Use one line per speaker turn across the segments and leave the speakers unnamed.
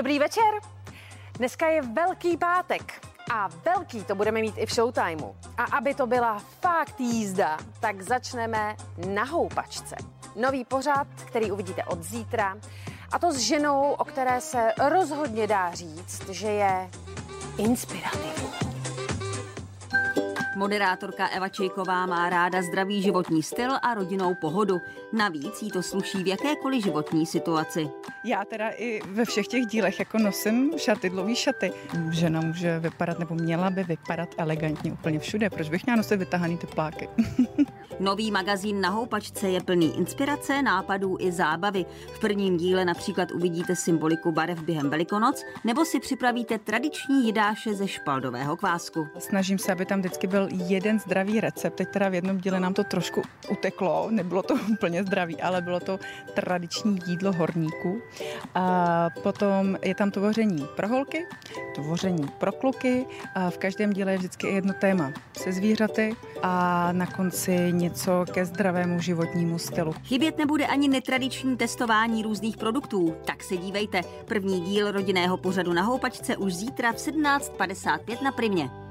Dobrý večer. Dneska je Velký pátek a velký to budeme mít i v Showtimeu. A aby to byla fakt jízda, tak začneme na houpačce. Nový pořad, který uvidíte od zítra. A to s ženou, o které se rozhodně dá říct, že je inspirativní.
Moderátorka Eva Čejková má ráda zdravý životní styl a rodinnou pohodu. Navíc jí to sluší v jakékoliv životní situaci.
Já teda i ve všech těch dílech jako nosím šaty, dlouhý šaty. Žena může vypadat nebo měla by vypadat elegantně úplně všude. Proč bych měla nosit vytahaný tepláky?
Nový magazín na houpačce je plný inspirace, nápadů i zábavy. V prvním díle například uvidíte symboliku barev během Velikonoc nebo si připravíte tradiční jidáše ze špaldového kvásku.
Snažím se, aby tam vždycky byl jeden zdravý recept. Teď teda v jednom díle nám to trošku uteklo, nebylo to úplně zdravý, ale bylo to tradiční jídlo horníků. A potom je tam to vaření pro holky, to vaření pro kluky. A v každém díle je vždycky jedno téma se zvířaty a na konci něco ke zdravému životnímu stylu.
Chybět nebude ani netradiční testování různých produktů, tak se dívejte. První díl rodinného pořadu na houpačce už zítra v 17.55 na Primě.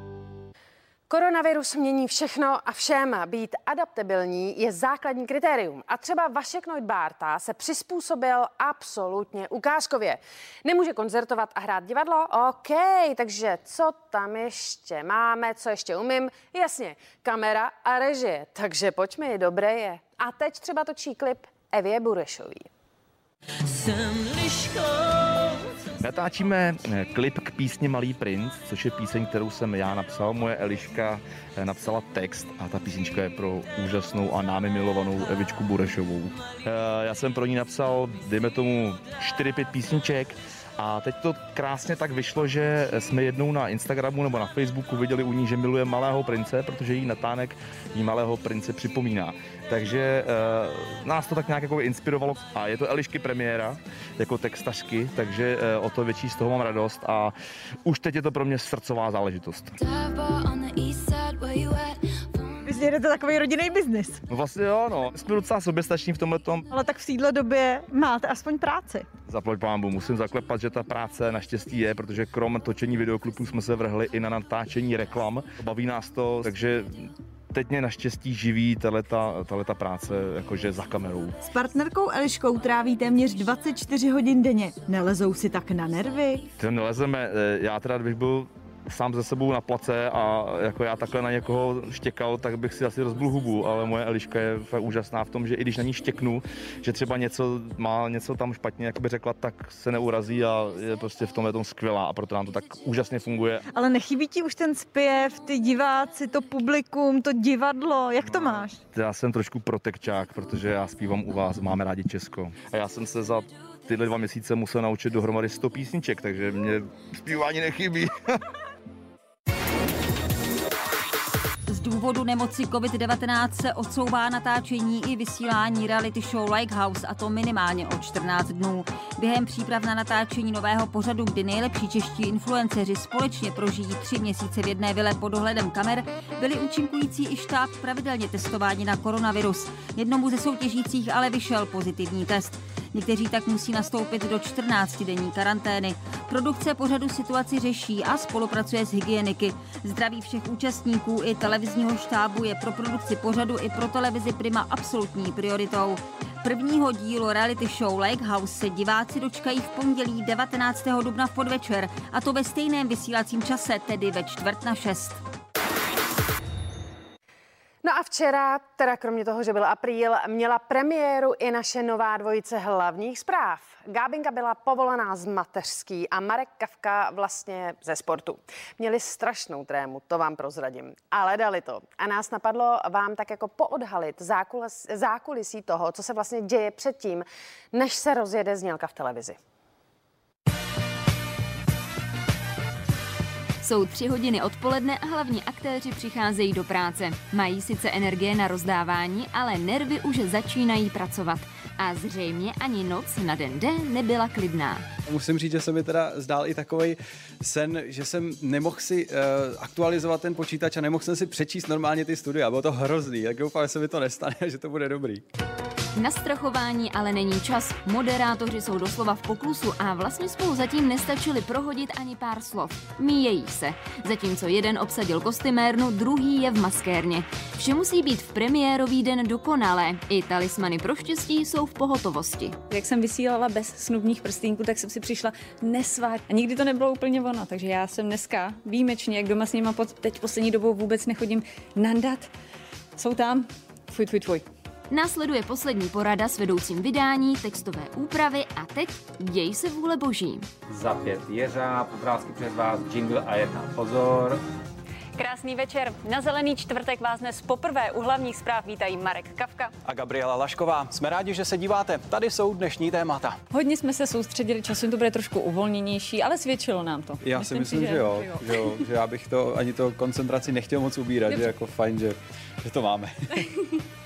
Koronavirus mění všechno a všem. Být adaptabilní je základní kritérium. A třeba Vašek Neudbárta se přizpůsobil absolutně ukázkově. Nemůže koncertovat a hrát divadlo? OK, takže co tam ještě máme, co ještě umím? Jasně, kamera a režie. Takže pojďme, dobré je. A teď třeba točí klip Evě Burešový. Jsem liškou,
Natáčíme eh, klip k písni Malý princ, což je píseň, kterou jsem já napsal. Moje Eliška eh, napsala text a ta písnička je pro úžasnou a námi milovanou Evičku Burešovou. Eh, já jsem pro ní napsal, dejme tomu, 4-5 písniček a teď to krásně tak vyšlo, že jsme jednou na Instagramu nebo na Facebooku viděli u ní, že miluje Malého prince, protože jí natánek jí Malého prince připomíná. Takže uh, nás to tak nějak jako inspirovalo a je to Elišky premiéra jako textařky, takže uh, o to větší z toho mám radost a už teď je to pro mě srdcová záležitost.
Vy jedete takový rodinný biznis.
No vlastně jo, no. Jsme docela soběstační v tomhle tom.
Ale tak v téhle době máte aspoň práci.
Zaplať pámbu, musím zaklepat, že ta práce naštěstí je, protože krom točení videoklipů jsme se vrhli i na natáčení reklam. Baví nás to, takže teď mě naštěstí živí tato práce jakože za kamerou.
S partnerkou Eliškou tráví téměř 24 hodin denně. Nelezou si tak na nervy?
To nelezeme. Eh, já teda bych byl sám ze sebou na place a jako já takhle na někoho štěkal, tak bych si asi rozbil hubu, ale moje Eliška je fakt úžasná v tom, že i když na ní štěknu, že třeba něco má něco tam špatně, jak by řekla, tak se neurazí a je prostě v tomhle tom skvělá a proto nám to tak úžasně funguje.
Ale nechybí ti už ten zpěv, ty diváci, to publikum, to divadlo, jak to máš?
Já jsem trošku protekčák, protože já zpívám u vás, máme rádi Česko. A já jsem se za tyhle dva měsíce musel naučit dohromady 100 písniček, takže mě zpívání nechybí.
důvodu nemoci COVID-19 se odsouvá natáčení i vysílání reality show House a to minimálně o 14 dnů. Během příprav na natáčení nového pořadu, kdy nejlepší čeští influenceři společně prožijí tři měsíce v jedné vile pod dohledem kamer, byli účinkující i štáb pravidelně testováni na koronavirus. Jednomu ze soutěžících ale vyšel pozitivní test. Někteří tak musí nastoupit do 14-denní karantény. Produkce pořadu situaci řeší a spolupracuje s hygieniky. Zdraví všech účastníků i televizního štábu je pro produkci pořadu i pro televizi Prima absolutní prioritou. Prvního dílu reality show Lake House se diváci dočkají v pondělí 19. dubna v podvečer, a to ve stejném vysílacím čase, tedy ve čtvrt na šest.
No a včera, teda kromě toho, že byl apríl, měla premiéru i naše nová dvojice hlavních zpráv. Gábinka byla povolaná z mateřský a Marek Kavka vlastně ze sportu. Měli strašnou trému, to vám prozradím. Ale dali to. A nás napadlo vám tak jako poodhalit zákulis, zákulisí toho, co se vlastně děje předtím, než se rozjede znělka v televizi.
Jsou tři hodiny odpoledne a hlavní aktéři přicházejí do práce. Mají sice energie na rozdávání, ale nervy už začínají pracovat. A zřejmě ani noc na den D nebyla klidná.
Musím říct, že se mi teda zdál i takový sen, že jsem nemohl si uh, aktualizovat ten počítač a nemohl jsem si přečíst normálně ty studia. Bylo to hrozný, tak doufám, že se mi to nestane a že to bude dobrý.
Na strachování ale není čas. Moderátoři jsou doslova v poklusu a vlastně spolu zatím nestačili prohodit ani pár slov. Míjejí se. Zatímco jeden obsadil kostymérnu, druhý je v maskérně. Vše musí být v premiérový den dokonalé. I talismany pro štěstí jsou v pohotovosti.
Jak jsem vysílala bez snubních prstínků, tak jsem si přišla nesvát. A nikdy to nebylo úplně ono, takže já jsem dneska výjimečně, jak doma s nima teď poslední dobou vůbec nechodím nandat. Jsou tam, fuj, fuj, fuj.
Následuje poslední porada s vedoucím vydání, textové úpravy a teď děj se vůle boží.
Za pět jeřáb, obrázky před vás, jingle a jedna pozor.
Krásný večer. Na Zelený čtvrtek vás dnes poprvé u hlavních zpráv vítají Marek Kavka
a Gabriela Lašková. Jsme rádi, že se díváte. Tady jsou dnešní témata.
Hodně jsme se soustředili, časem to bude trošku uvolněnější, ale svědčilo nám to.
Já myslím si myslím, si, že, že, jo, jo. že jo. Že já bych to ani to koncentraci nechtěl moc ubírat, Dobře. že jako fajn, že, že to máme.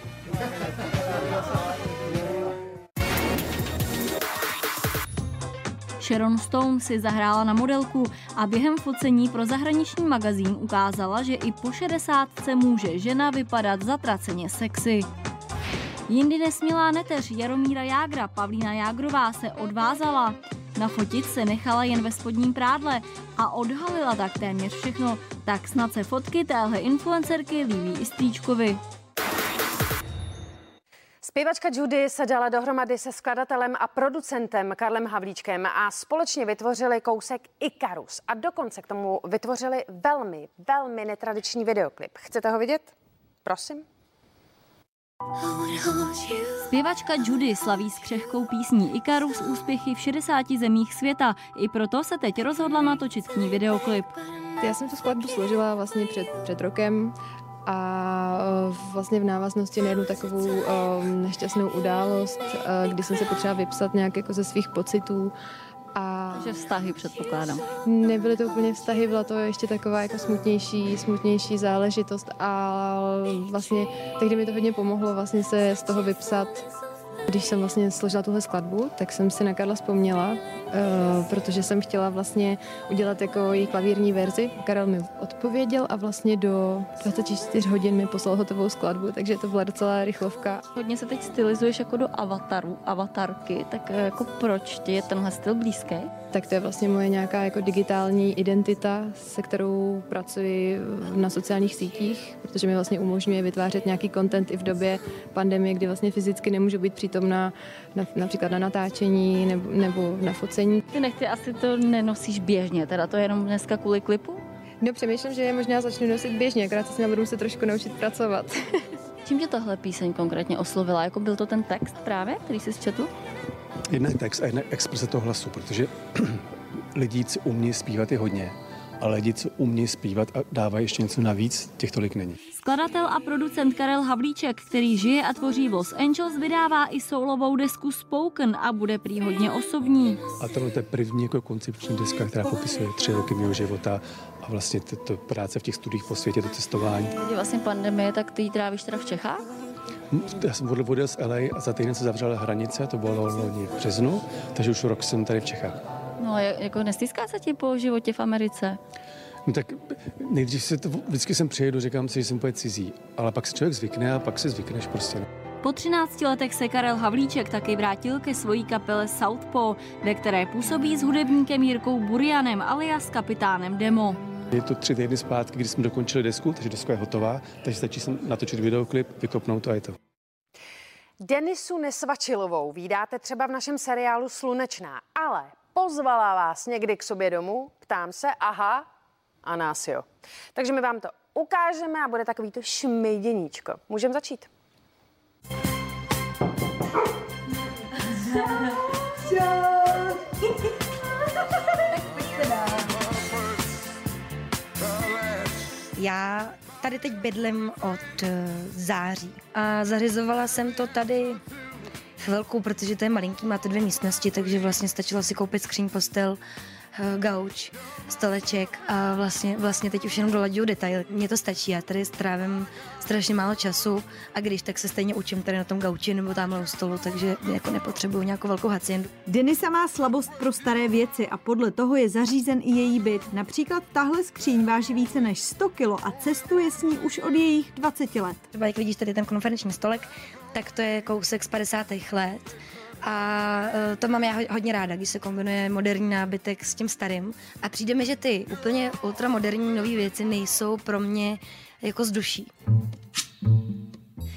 Sharon Stone si zahrála na modelku a během focení pro zahraniční magazín ukázala, že i po 60 může žena vypadat zatraceně sexy. Jindy nesmělá neteř Jaromíra Jágra Pavlína Jágrová se odvázala. Na fotit se nechala jen ve spodním prádle a odhalila tak téměř všechno, tak snad se fotky téhle influencerky líbí i Stříčkovi.
Zpěvačka Judy se dala dohromady se skladatelem a producentem Karlem Havlíčkem a společně vytvořili kousek Ikarus a dokonce k tomu vytvořili velmi, velmi netradiční videoklip. Chcete ho vidět? Prosím.
Zpěvačka Judy slaví s křehkou písní Ikarus úspěchy v 60 zemích světa. I proto se teď rozhodla natočit k ní videoklip.
Já jsem tu skladbu složila vlastně před, před rokem a e, vlastně v návaznosti na jednu takovou um, nešťastnou událost, uh, kdy jsem se potřeba vypsat nějak jako ze svých pocitů.
A že vztahy předpokládám.
Nebyly to úplně vztahy, byla to ještě taková jako smutnější, smutnější záležitost a vlastně tehdy mi to hodně pomohlo vlastně se z toho vypsat když jsem vlastně složila tuhle skladbu, tak jsem si na Karla vzpomněla, uh, protože jsem chtěla vlastně udělat jako její klavírní verzi. Karel mi odpověděl a vlastně do 24 hodin mi poslal hotovou skladbu, takže to byla docela rychlovka.
Hodně se teď stylizuješ jako do avataru, avatarky, tak eh, jako proč ti je tenhle styl blízký?
Tak to je vlastně moje nějaká jako digitální identita, se kterou pracuji na sociálních sítích, protože mi vlastně umožňuje vytvářet nějaký content i v době pandemie, kdy vlastně fyzicky nemůžu být přítomná na, například na natáčení nebo, nebo na focení.
Ty nechci, asi to nenosíš běžně, teda to je jenom dneska kvůli klipu?
No přemýšlím, že je možná začnu nosit běžně, akorát se s budu se trošku naučit pracovat.
Čím tě tahle píseň konkrétně oslovila? Jako byl to ten text právě, který jsi četl?
Jednak text a jednak exprese toho hlasu, protože lidí, co umí zpívat, je hodně ale lidi, co umí zpívat a dávají ještě něco navíc, těch tolik není.
Skladatel a producent Karel Havlíček, který žije a tvoří v Los Angeles, vydává i soulovou desku Spoken a bude prý hodně osobní.
A tohle je první jako koncepční deska, která popisuje tři roky mého života a vlastně to, práce v těch studiích po světě, to cestování.
Je vlastně pandemie, tak ty ji trávíš teda v Čechách?
Hm, já jsem odjel z LA a za týden se zavřela hranice, to bylo loni v březnu, takže už rok jsem tady v Čechách.
No, jako nestýská se ti po životě v Americe?
No tak nejdřív se to, vždycky jsem přijedu, říkám si, že jsem úplně cizí, ale pak se člověk zvykne a pak se zvykneš prostě.
Po 13 letech se Karel Havlíček taky vrátil ke svojí kapele Southpaw, ve které působí s hudebníkem Jirkou Burianem alias kapitánem Demo.
Je to tři týdny zpátky, kdy jsme dokončili desku, takže deska je hotová, takže stačí sem natočit videoklip, vykopnout to a je to.
Denisu Nesvačilovou vídáte třeba v našem seriálu Slunečná, ale pozvala vás někdy k sobě domů? Ptám se, aha, a nás jo. Takže my vám to ukážeme a bude takový to šmejděníčko. Můžeme začít.
Já tady teď bydlím od eh, září a zařizovala jsem to tady chvilku, protože to je malinký, má to dvě místnosti, takže vlastně stačilo si koupit skříň postel gauč, stoleček a vlastně, vlastně teď už jenom dolaďuju detail. Mně to stačí, já tady strávím strašně málo času a když tak se stejně učím tady na tom gauči nebo tamhle u stolu, takže jako nepotřebuju nějakou velkou haciendu.
Denisa má slabost pro staré věci a podle toho je zařízen i její byt. Například tahle skříň váží více než 100 kilo a cestuje s ní už od jejich 20 let.
Třeba jak vidíš tady ten konferenční stolek, tak to je kousek z 50. let. A eh, to mám já hodně ráda, když se kombinuje moderní nábytek s tím starým. A přijde mi, že ty úplně ultramoderní nové věci nejsou pro mě jako z duší.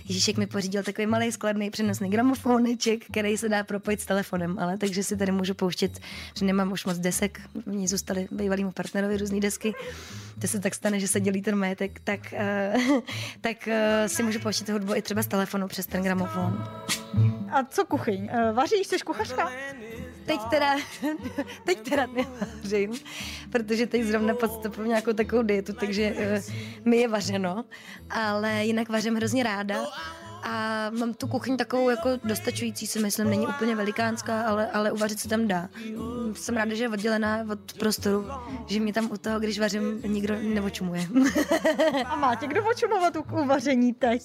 Ježíšek mi pořídil takový malý skladný přenosný gramofoneček, který se dá propojit s telefonem, ale takže si tady můžu pouštět, že nemám už moc desek, ní zůstaly bývalýmu partnerovi různé desky, to se tak stane, že se dělí ten majetek, tak, uh, tak uh, si můžu pouštět hudbu i třeba z telefonu přes ten gramofon.
A co kuchyň? Eh, Vaříš, jsi kuchařka?
Teď teda, teď teda nevařím, protože teď zrovna podstupuji nějakou takovou dietu, takže uh, mi je vařeno, ale jinak vařím hrozně ráda a mám tu kuchyň takovou jako dostačující, si myslím, není úplně velikánská, ale, ale uvařit se tam dá. Jsem ráda, že je oddělená od prostoru, že mě tam u toho, když vařím, nikdo neočumuje.
A má tě kdo očumovat u uvaření teď?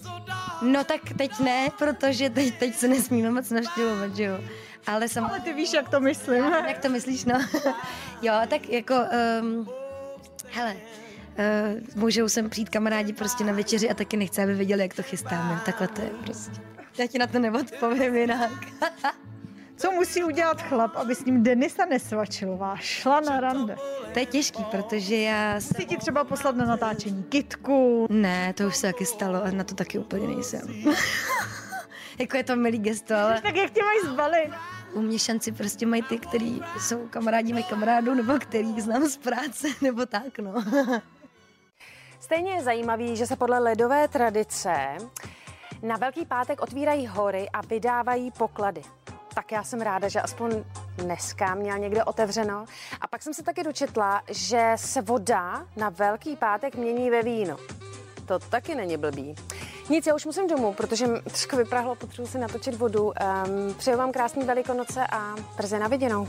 No tak teď ne, protože teď, teď se nesmíme moc navštěvovat, že jo. Ale, sam...
Ale ty víš, jak to myslím.
Jak to myslíš, no. jo, tak jako, um, hele, uh, můžou sem přijít kamarádi prostě na večeři a taky nechce, aby viděli, jak to chystáme. Takhle to je prostě. Já ti na to neodpovím jinak.
Co musí udělat chlap, aby s ním Denisa Nesvačilová šla na rande?
To je těžký, protože já...
Chci ti třeba poslat na natáčení kitku.
Ne, to už se taky stalo a na to taky úplně nejsem. Jako je to milý gesto, ale...
Tak jak tě mají zbalit?
U mě šanci prostě mají ty, který jsou kamarádi mých kamarádů, nebo který znám z práce, nebo tak, no.
Stejně je zajímavý, že se podle ledové tradice na Velký pátek otvírají hory a vydávají poklady. Tak já jsem ráda, že aspoň dneska měl někde otevřeno. A pak jsem se taky dočetla, že se voda na Velký pátek mění ve víno. To taky není blbý. Nic, já už musím domů, protože trošku vyprahlo, potřebuji si natočit vodu. Um, přeju vám krásný velikonoce a brzy na viděnou.